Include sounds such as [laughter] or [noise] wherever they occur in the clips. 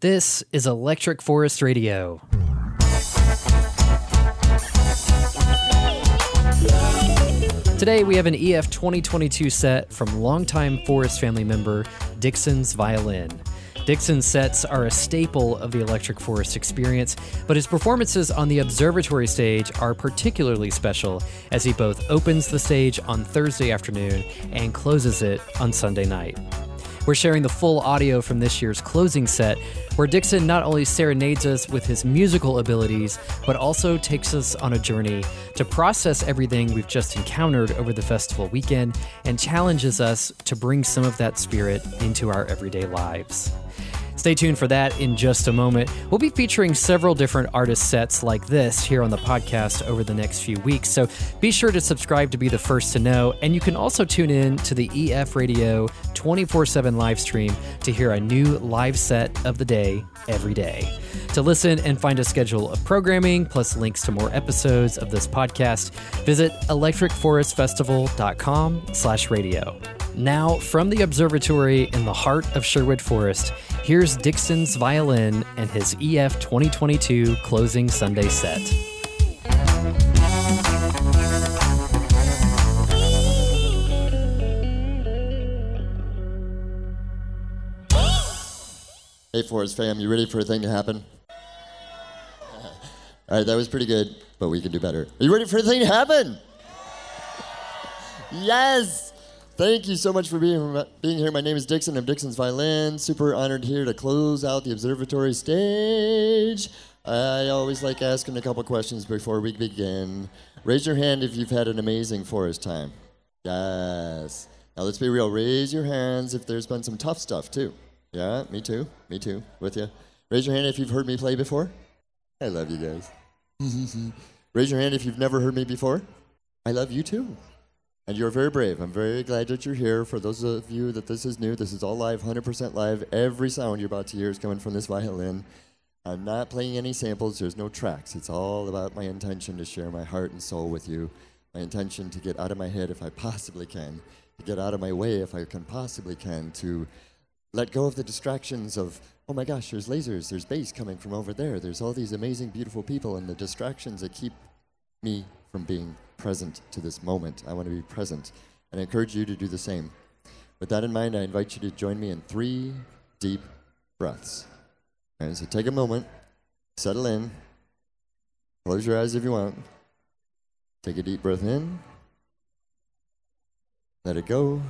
This is Electric Forest Radio. Today we have an EF 2022 set from longtime Forest family member Dixon's Violin. Dixon's sets are a staple of the Electric Forest experience, but his performances on the observatory stage are particularly special as he both opens the stage on Thursday afternoon and closes it on Sunday night. We're sharing the full audio from this year's closing set, where Dixon not only serenades us with his musical abilities, but also takes us on a journey to process everything we've just encountered over the festival weekend and challenges us to bring some of that spirit into our everyday lives. Stay tuned for that in just a moment. We'll be featuring several different artist sets like this here on the podcast over the next few weeks, so be sure to subscribe to be the first to know. And you can also tune in to the EF Radio 24 7 live stream to hear a new live set of the day every day. To listen and find a schedule of programming, plus links to more episodes of this podcast, visit electricforestfestival.com slash radio. Now, from the observatory in the heart of Sherwood Forest, here's Dixon's violin and his EF 2022 closing Sunday set. Hey, Forest fam, you ready for a thing to happen? All right, that was pretty good, but we can do better. Are you ready for a thing to happen? Yes! Thank you so much for being, being here. My name is Dixon. I'm Dixon's Violin. Super honored here to close out the observatory stage. I always like asking a couple questions before we begin. Raise your hand if you've had an amazing forest time. Yes. Now let's be real. Raise your hands if there's been some tough stuff too. Yeah, me too. Me too. With you. Raise your hand if you've heard me play before. I love you guys. [laughs] Raise your hand if you've never heard me before. I love you too. And you're very brave. I'm very glad that you're here. For those of you that this is new, this is all live, 100% live. Every sound you're about to hear is coming from this violin. I'm not playing any samples, there's no tracks. It's all about my intention to share my heart and soul with you. My intention to get out of my head if I possibly can, to get out of my way if I can possibly can, to let go of the distractions of, oh my gosh, there's lasers, there's bass coming from over there, there's all these amazing, beautiful people, and the distractions that keep me from being present to this moment. I want to be present. And I encourage you to do the same. With that in mind, I invite you to join me in three deep breaths. And so take a moment, settle in, close your eyes if you want. Take a deep breath in, let it go.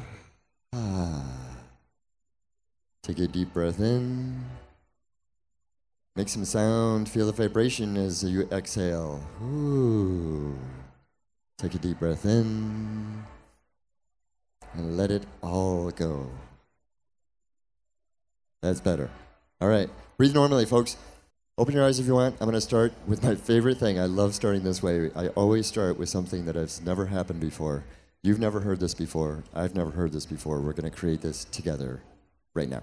Ah. Take a deep breath in. Make some sound. Feel the vibration as you exhale. Ooh. Take a deep breath in. And let it all go. That's better. All right. Breathe normally, folks. Open your eyes if you want. I'm going to start with my favorite thing. I love starting this way. I always start with something that has never happened before. You've never heard this before. I've never heard this before. We're going to create this together right now.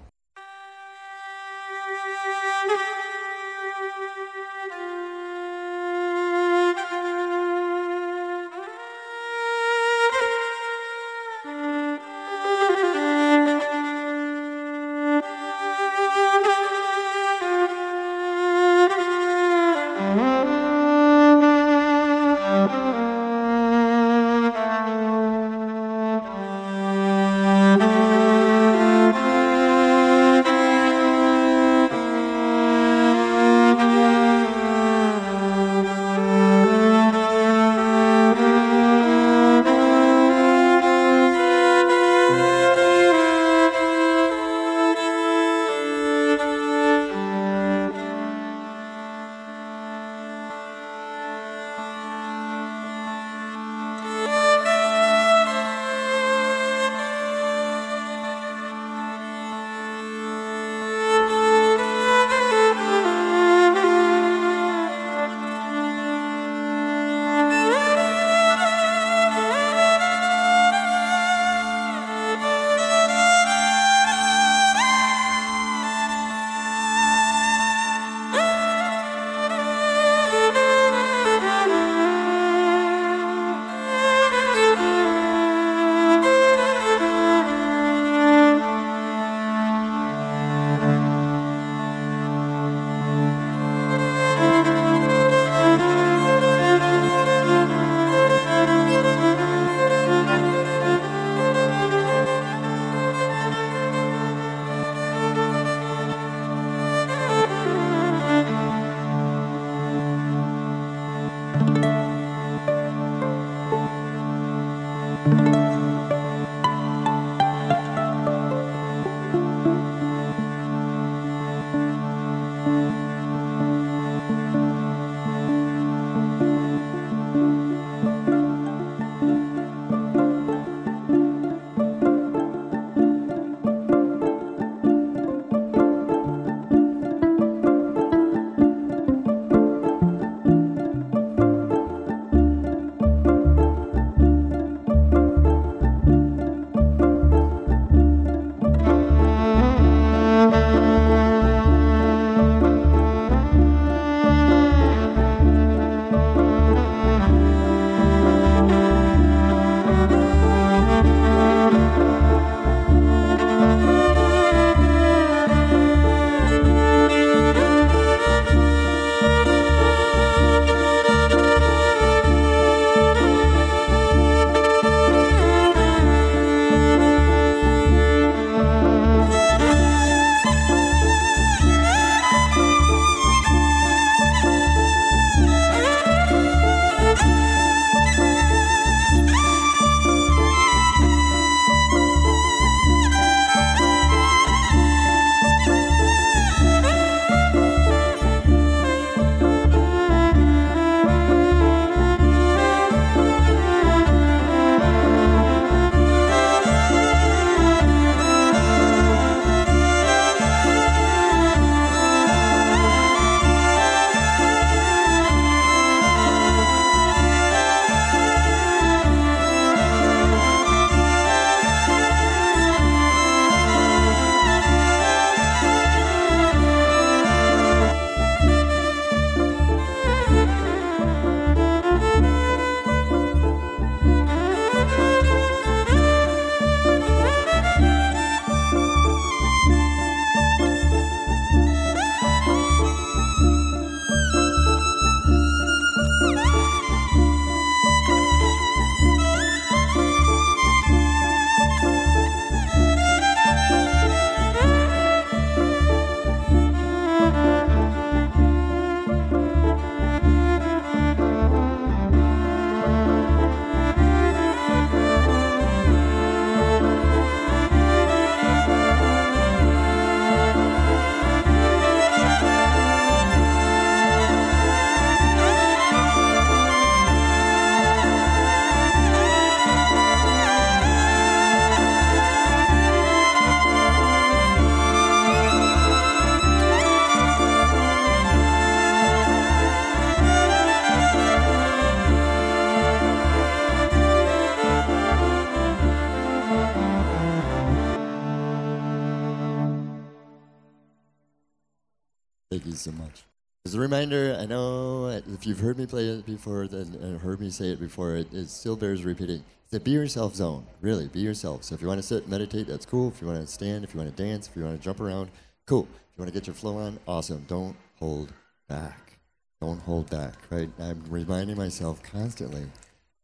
A reminder, I know if you've heard me play it before then, and heard me say it before, it, it still bears repeating. A be yourself zone. Really, be yourself. So if you want to sit, and meditate, that's cool. If you want to stand, if you want to dance, if you want to jump around, cool. If you want to get your flow on, awesome. Don't hold back. Don't hold back, right? I'm reminding myself constantly,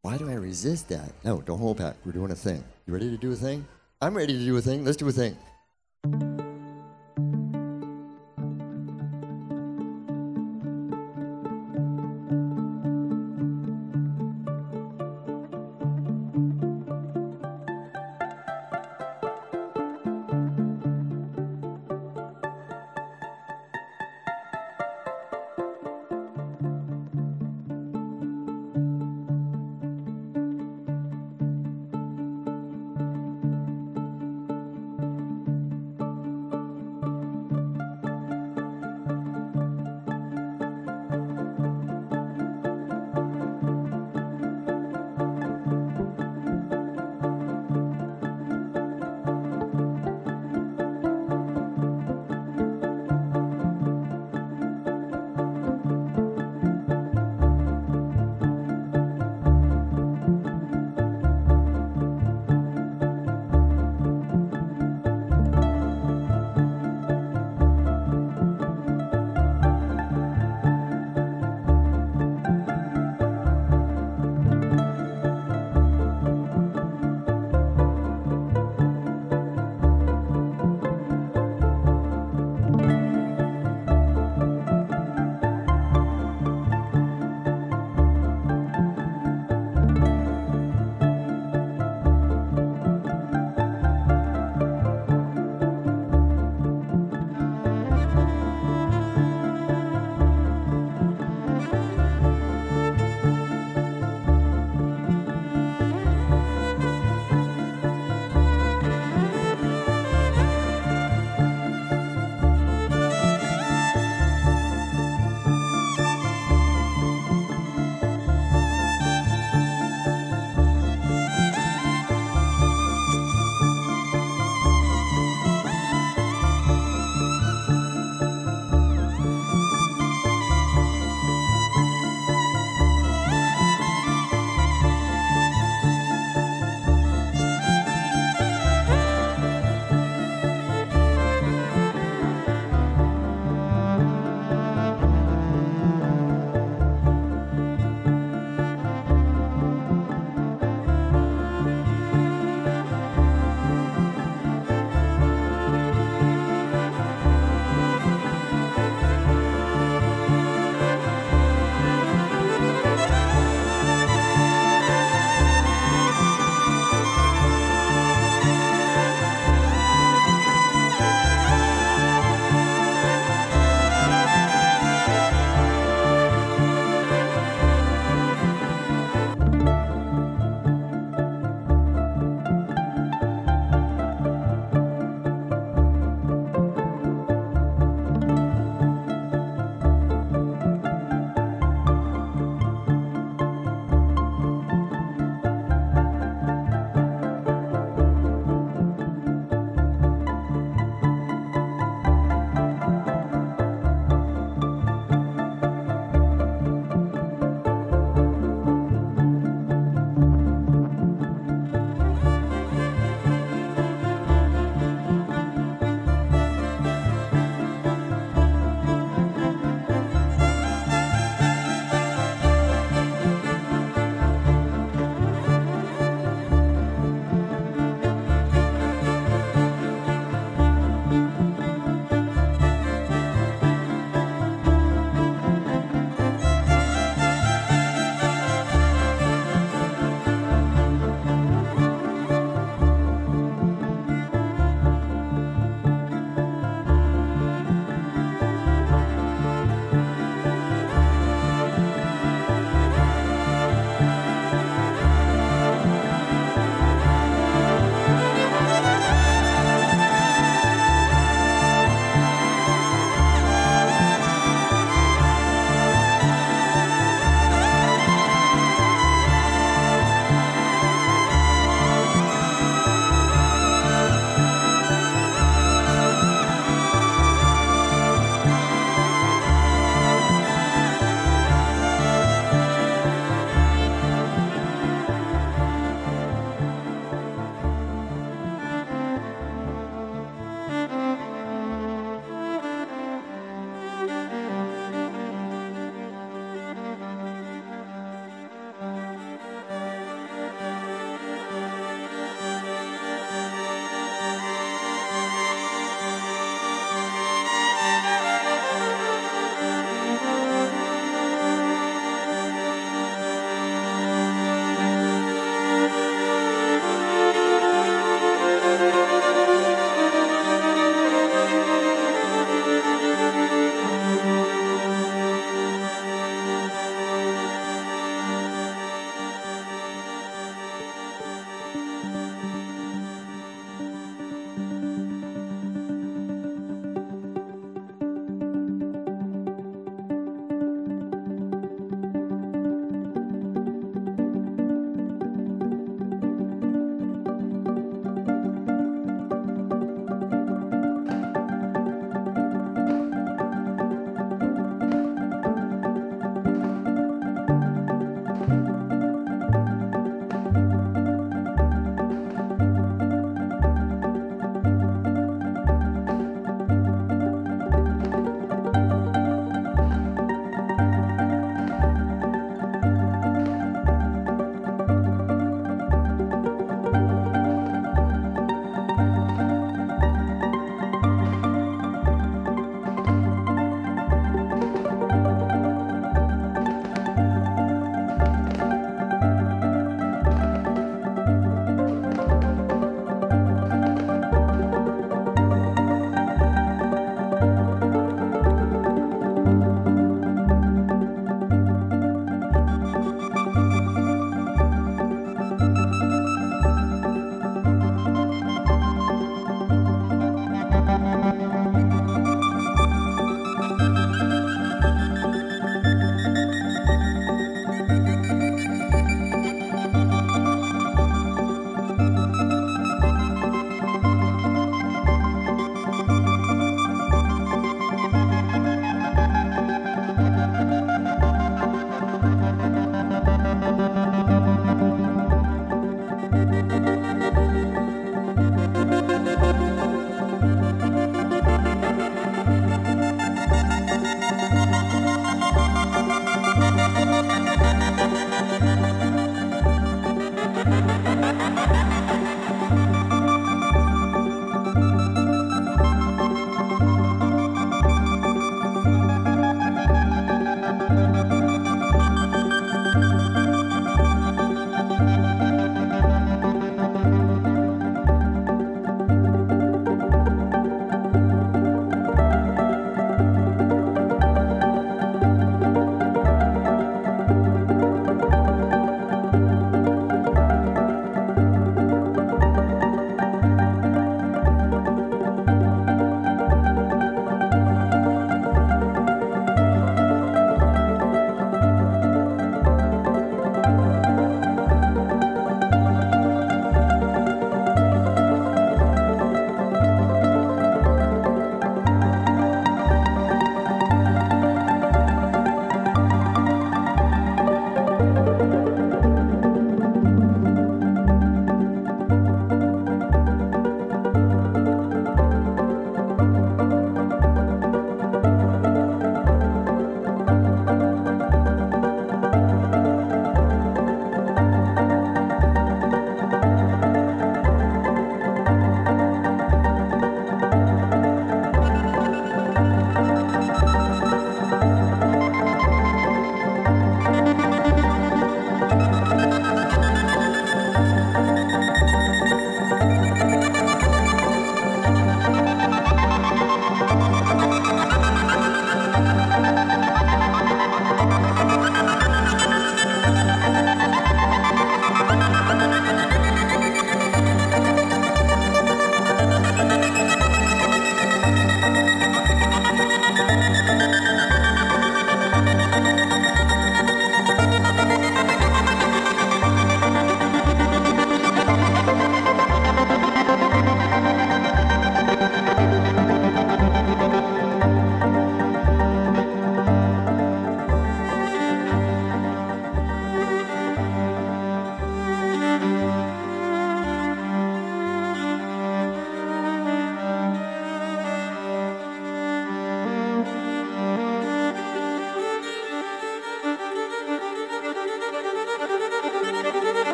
why do I resist that? No, don't hold back. We're doing a thing. You ready to do a thing? I'm ready to do a thing. Let's do a thing.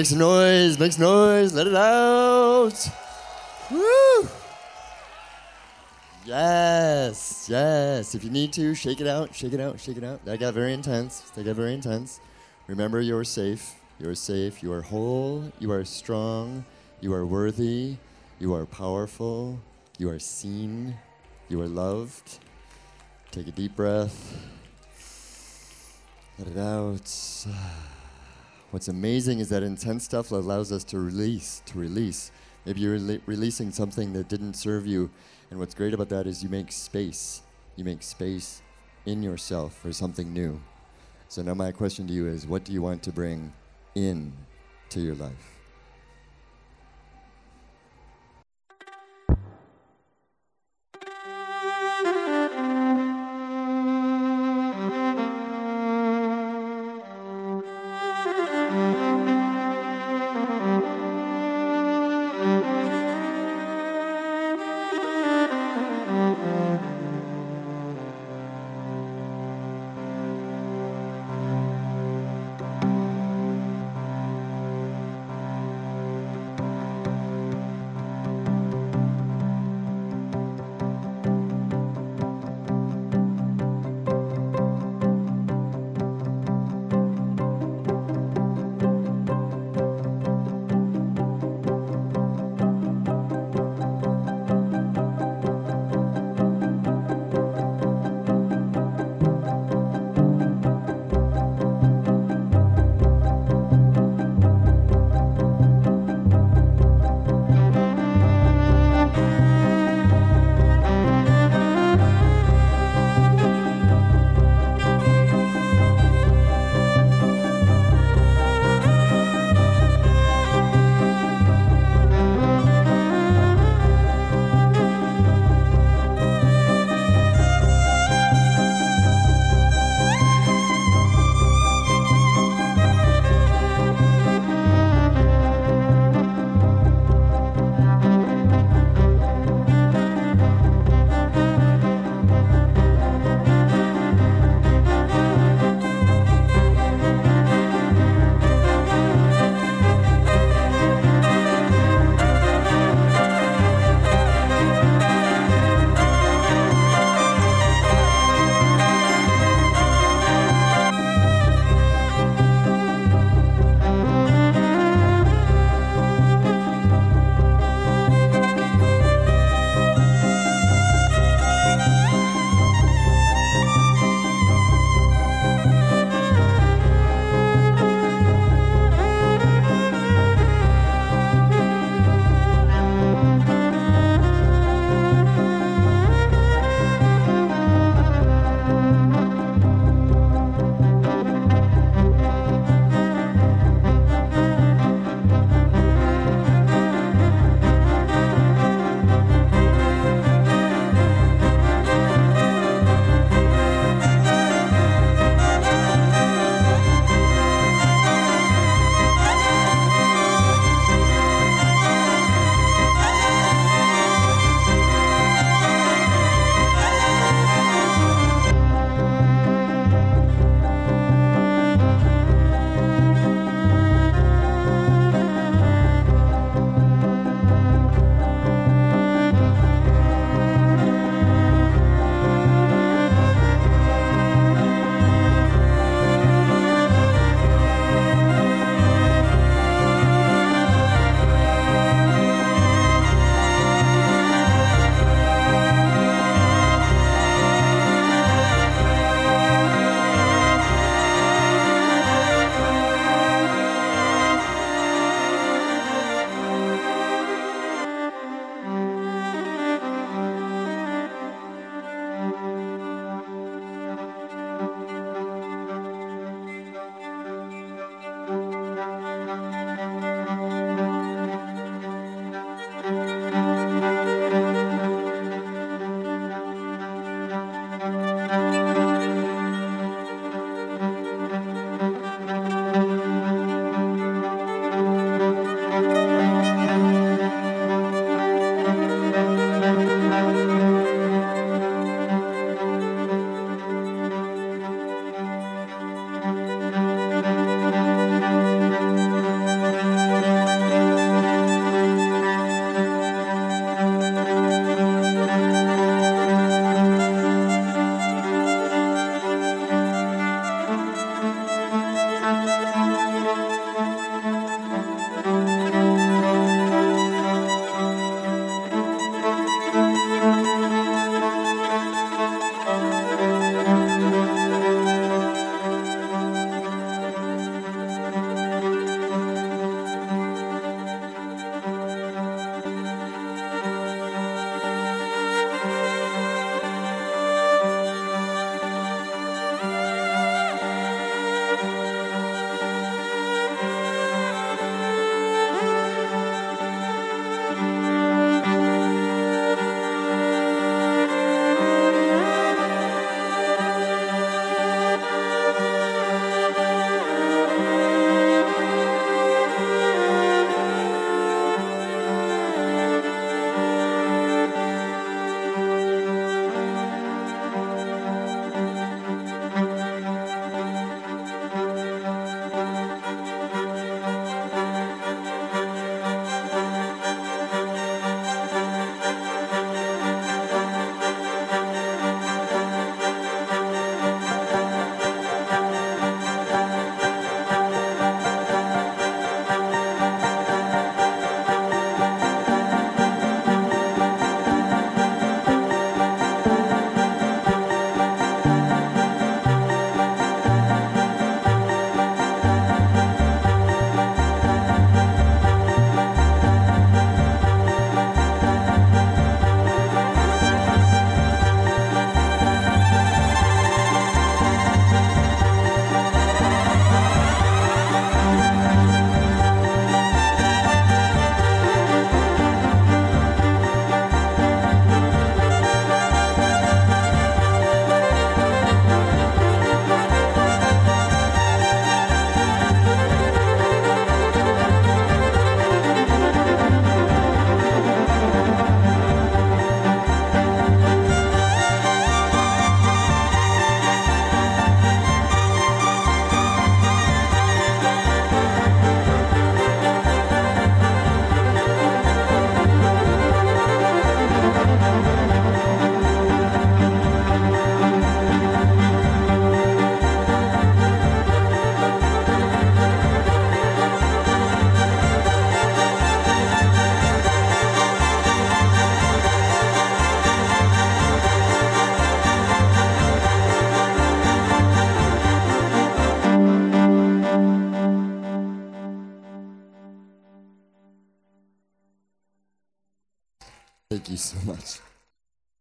Make some noise, make some noise, let it out. Woo! Yes, yes. If you need to, shake it out, shake it out, shake it out. That got very intense. That got very intense. Remember, you're safe. You're safe. You are whole. You are strong. You are worthy. You are powerful. You are seen. You are loved. Take a deep breath. Let it out. What's amazing is that intense stuff allows us to release, to release. Maybe you're rele- releasing something that didn't serve you. And what's great about that is you make space. You make space in yourself for something new. So now my question to you is what do you want to bring in to your life?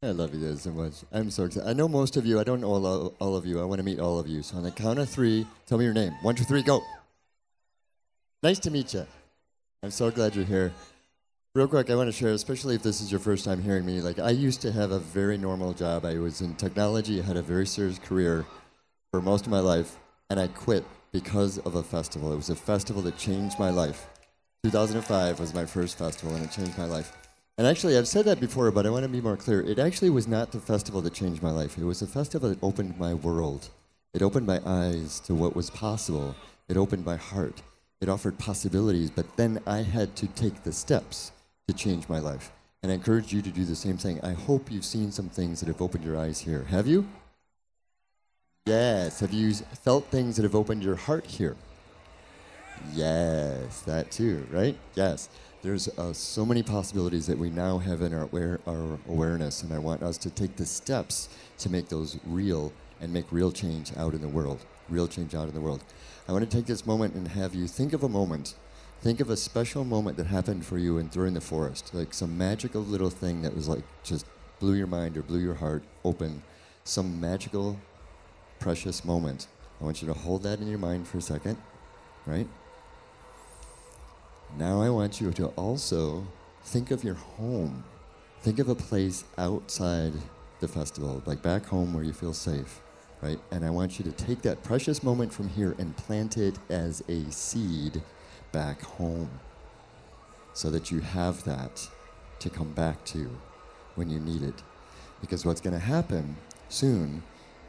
I love you guys so much. I'm so excited. I know most of you. I don't know all, all of you. I want to meet all of you. So on the count of three, tell me your name. One, two, three, go. Nice to meet you. I'm so glad you're here. Real quick, I want to share, especially if this is your first time hearing me. Like, I used to have a very normal job. I was in technology, I had a very serious career for most of my life, and I quit because of a festival. It was a festival that changed my life. 2005 was my first festival, and it changed my life. And actually, I've said that before, but I want to be more clear. It actually was not the festival that changed my life. It was a festival that opened my world. It opened my eyes to what was possible. It opened my heart. It offered possibilities, but then I had to take the steps to change my life. And I encourage you to do the same thing. I hope you've seen some things that have opened your eyes here. Have you? Yes. Have you felt things that have opened your heart here? Yes, that too, right? Yes. There's uh, so many possibilities that we now have in our, aware, our awareness, and I want us to take the steps to make those real and make real change out in the world. Real change out in the world. I want to take this moment and have you think of a moment. Think of a special moment that happened for you in during the forest, like some magical little thing that was like just blew your mind or blew your heart open. Some magical, precious moment. I want you to hold that in your mind for a second, right? Now I want you to also think of your home. Think of a place outside the festival, like back home where you feel safe, right? And I want you to take that precious moment from here and plant it as a seed back home so that you have that to come back to when you need it. Because what's going to happen soon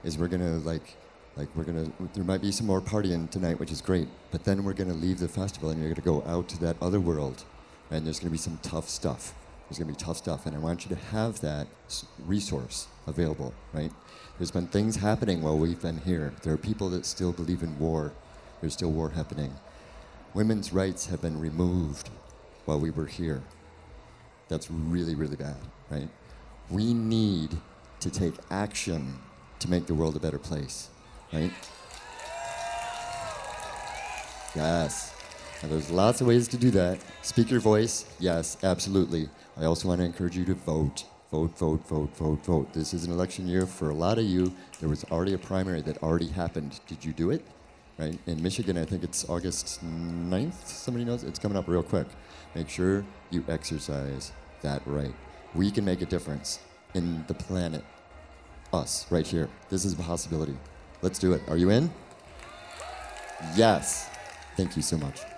is we're going to like like we're gonna there might be some more partying tonight which is great but then we're gonna leave the festival and you're gonna go out to that other world and there's gonna be some tough stuff. There's gonna be tough stuff and i want you to have that resource available right? There's been things happening while we've been here. There are people that still believe in war. There's still war happening. Women's rights have been removed while we were here. That's really really bad right? We need to take action to make the world a better place right? Yes. And there's lots of ways to do that. Speak your voice. Yes, absolutely. I also want to encourage you to vote. Vote, vote, vote, vote, vote. This is an election year for a lot of you. There was already a primary that already happened. Did you do it? Right? In Michigan, I think it's August 9th. Somebody knows? It's coming up real quick. Make sure you exercise that right. We can make a difference in the planet. Us, right here. This is a possibility. Let's do it. Are you in? Yes. Thank you so much.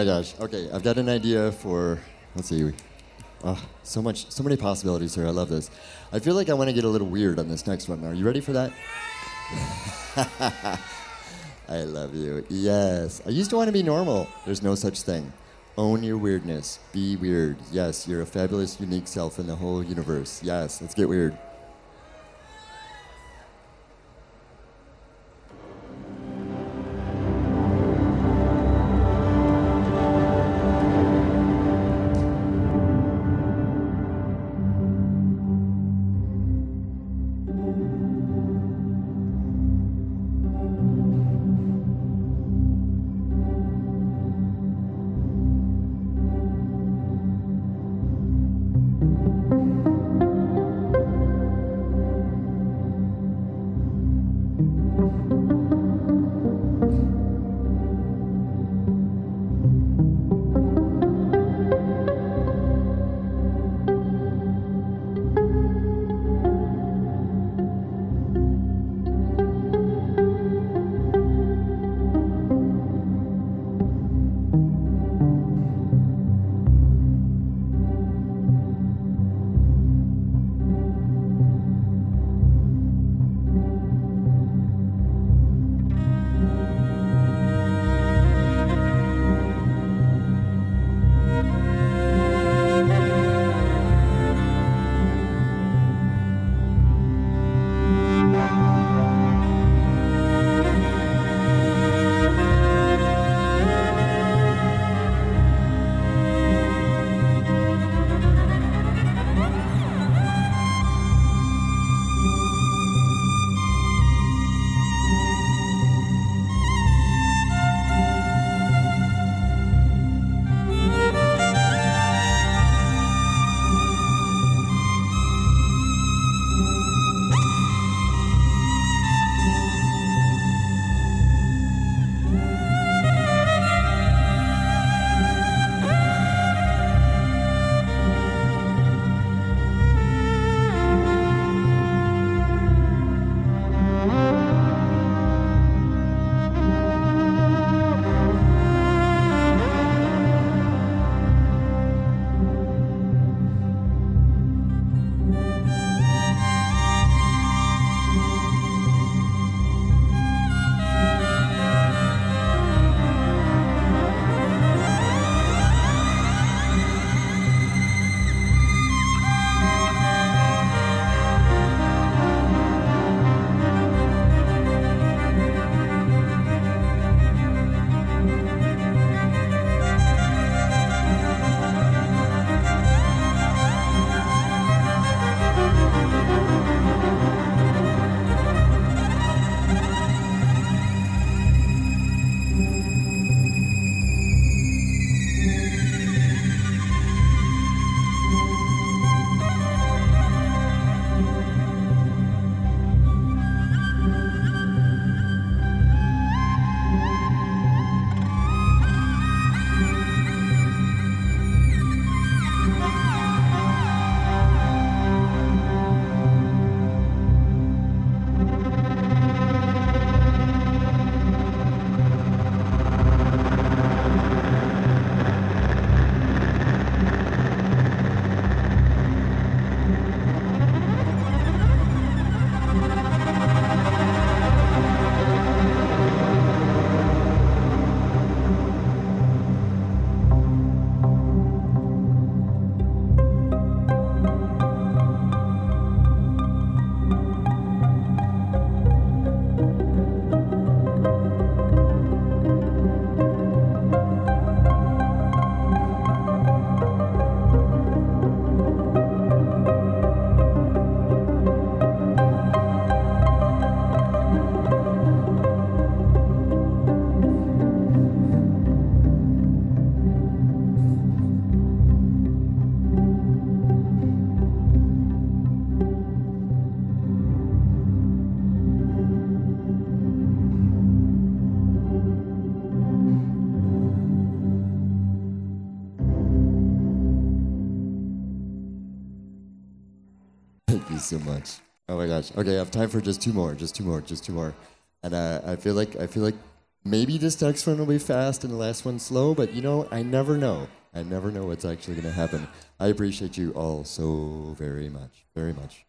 My gosh. Okay, I've got an idea for. Let's see. Oh, so much, so many possibilities here. I love this. I feel like I want to get a little weird on this next one. Are you ready for that? [laughs] I love you. Yes. I used to want to be normal. There's no such thing. Own your weirdness. Be weird. Yes, you're a fabulous, unique self in the whole universe. Yes, let's get weird. Oh my gosh. Okay, I have time for just two more, just two more, just two more. And uh, I feel like I feel like maybe this next one will be fast and the last one slow, but you know, I never know. I never know what's actually going to happen. I appreciate you all so very much, very much.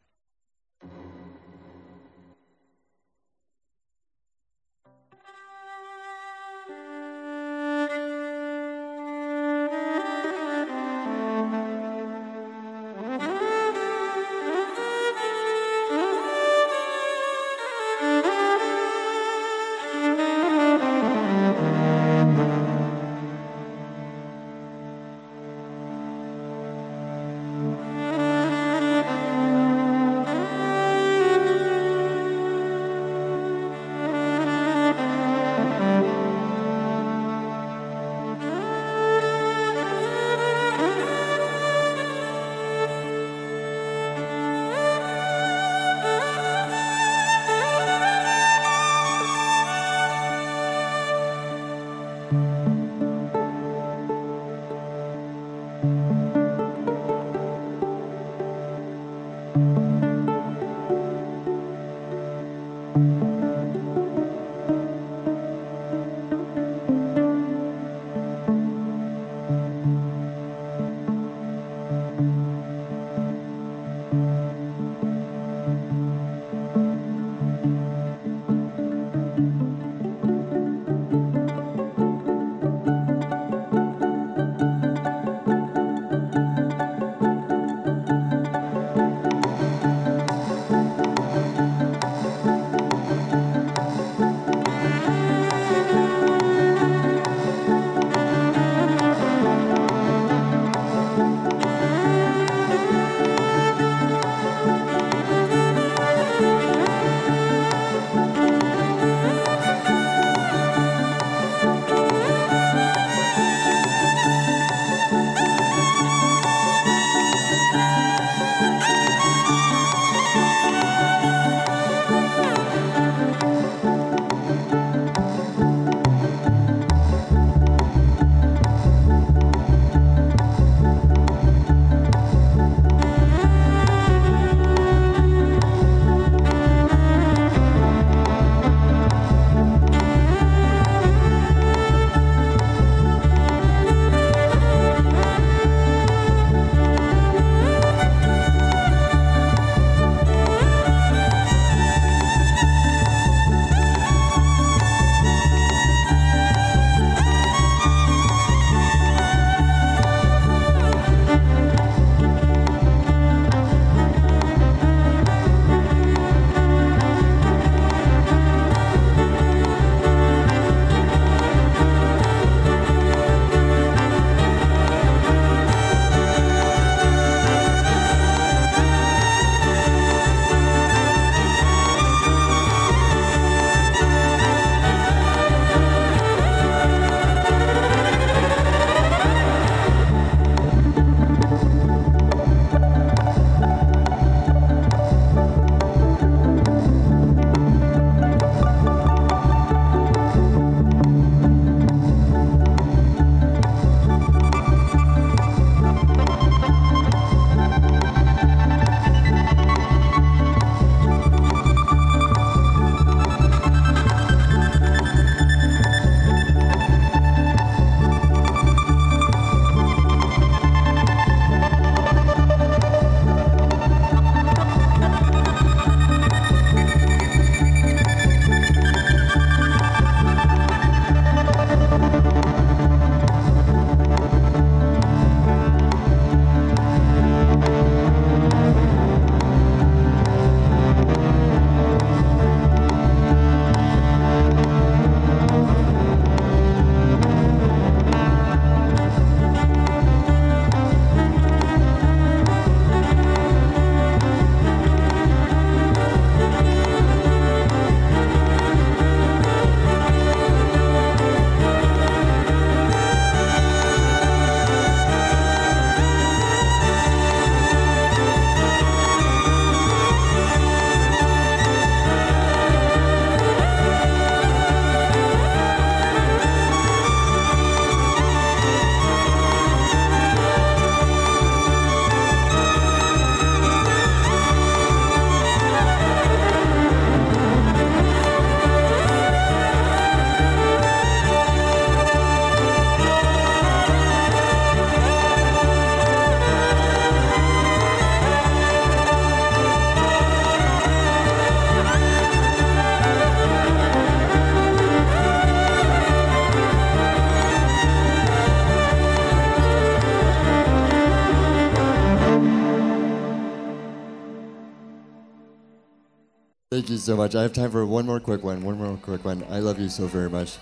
So much. I have time for one more quick one. One more quick one. I love you so very much.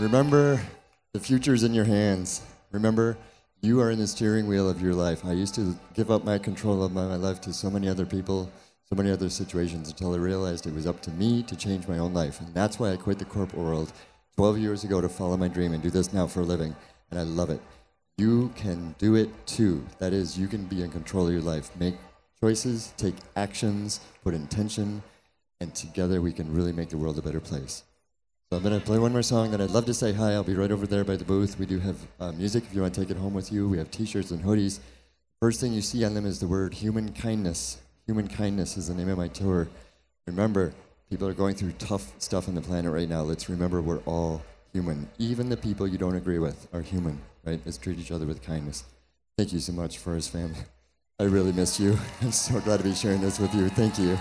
Remember, the future's in your hands. Remember, you are in the steering wheel of your life. I used to give up my control of my, my life to so many other people, so many other situations until I realized it was up to me to change my own life. And that's why I quit the corporate world 12 years ago to follow my dream and do this now for a living. And I love it. You can do it too. That is, you can be in control of your life. Make choices, take actions, put intention, and together we can really make the world a better place. So I'm going to play one more song, then I'd love to say hi. I'll be right over there by the booth. We do have uh, music if you want to take it home with you. We have t shirts and hoodies. First thing you see on them is the word human kindness. Human kindness is the name of my tour. Remember, people are going through tough stuff on the planet right now. Let's remember we're all human. Even the people you don't agree with are human, right? Let's treat each other with kindness. Thank you so much, Forest family. [laughs] I really missed you. [laughs] I'm so glad to be sharing this with you. Thank you.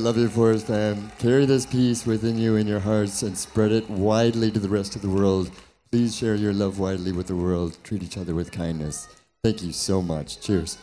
Love you, Forest fam. Carry this peace within you in your hearts and spread it widely to the rest of the world. Please share your love widely with the world. Treat each other with kindness. Thank you so much. Cheers.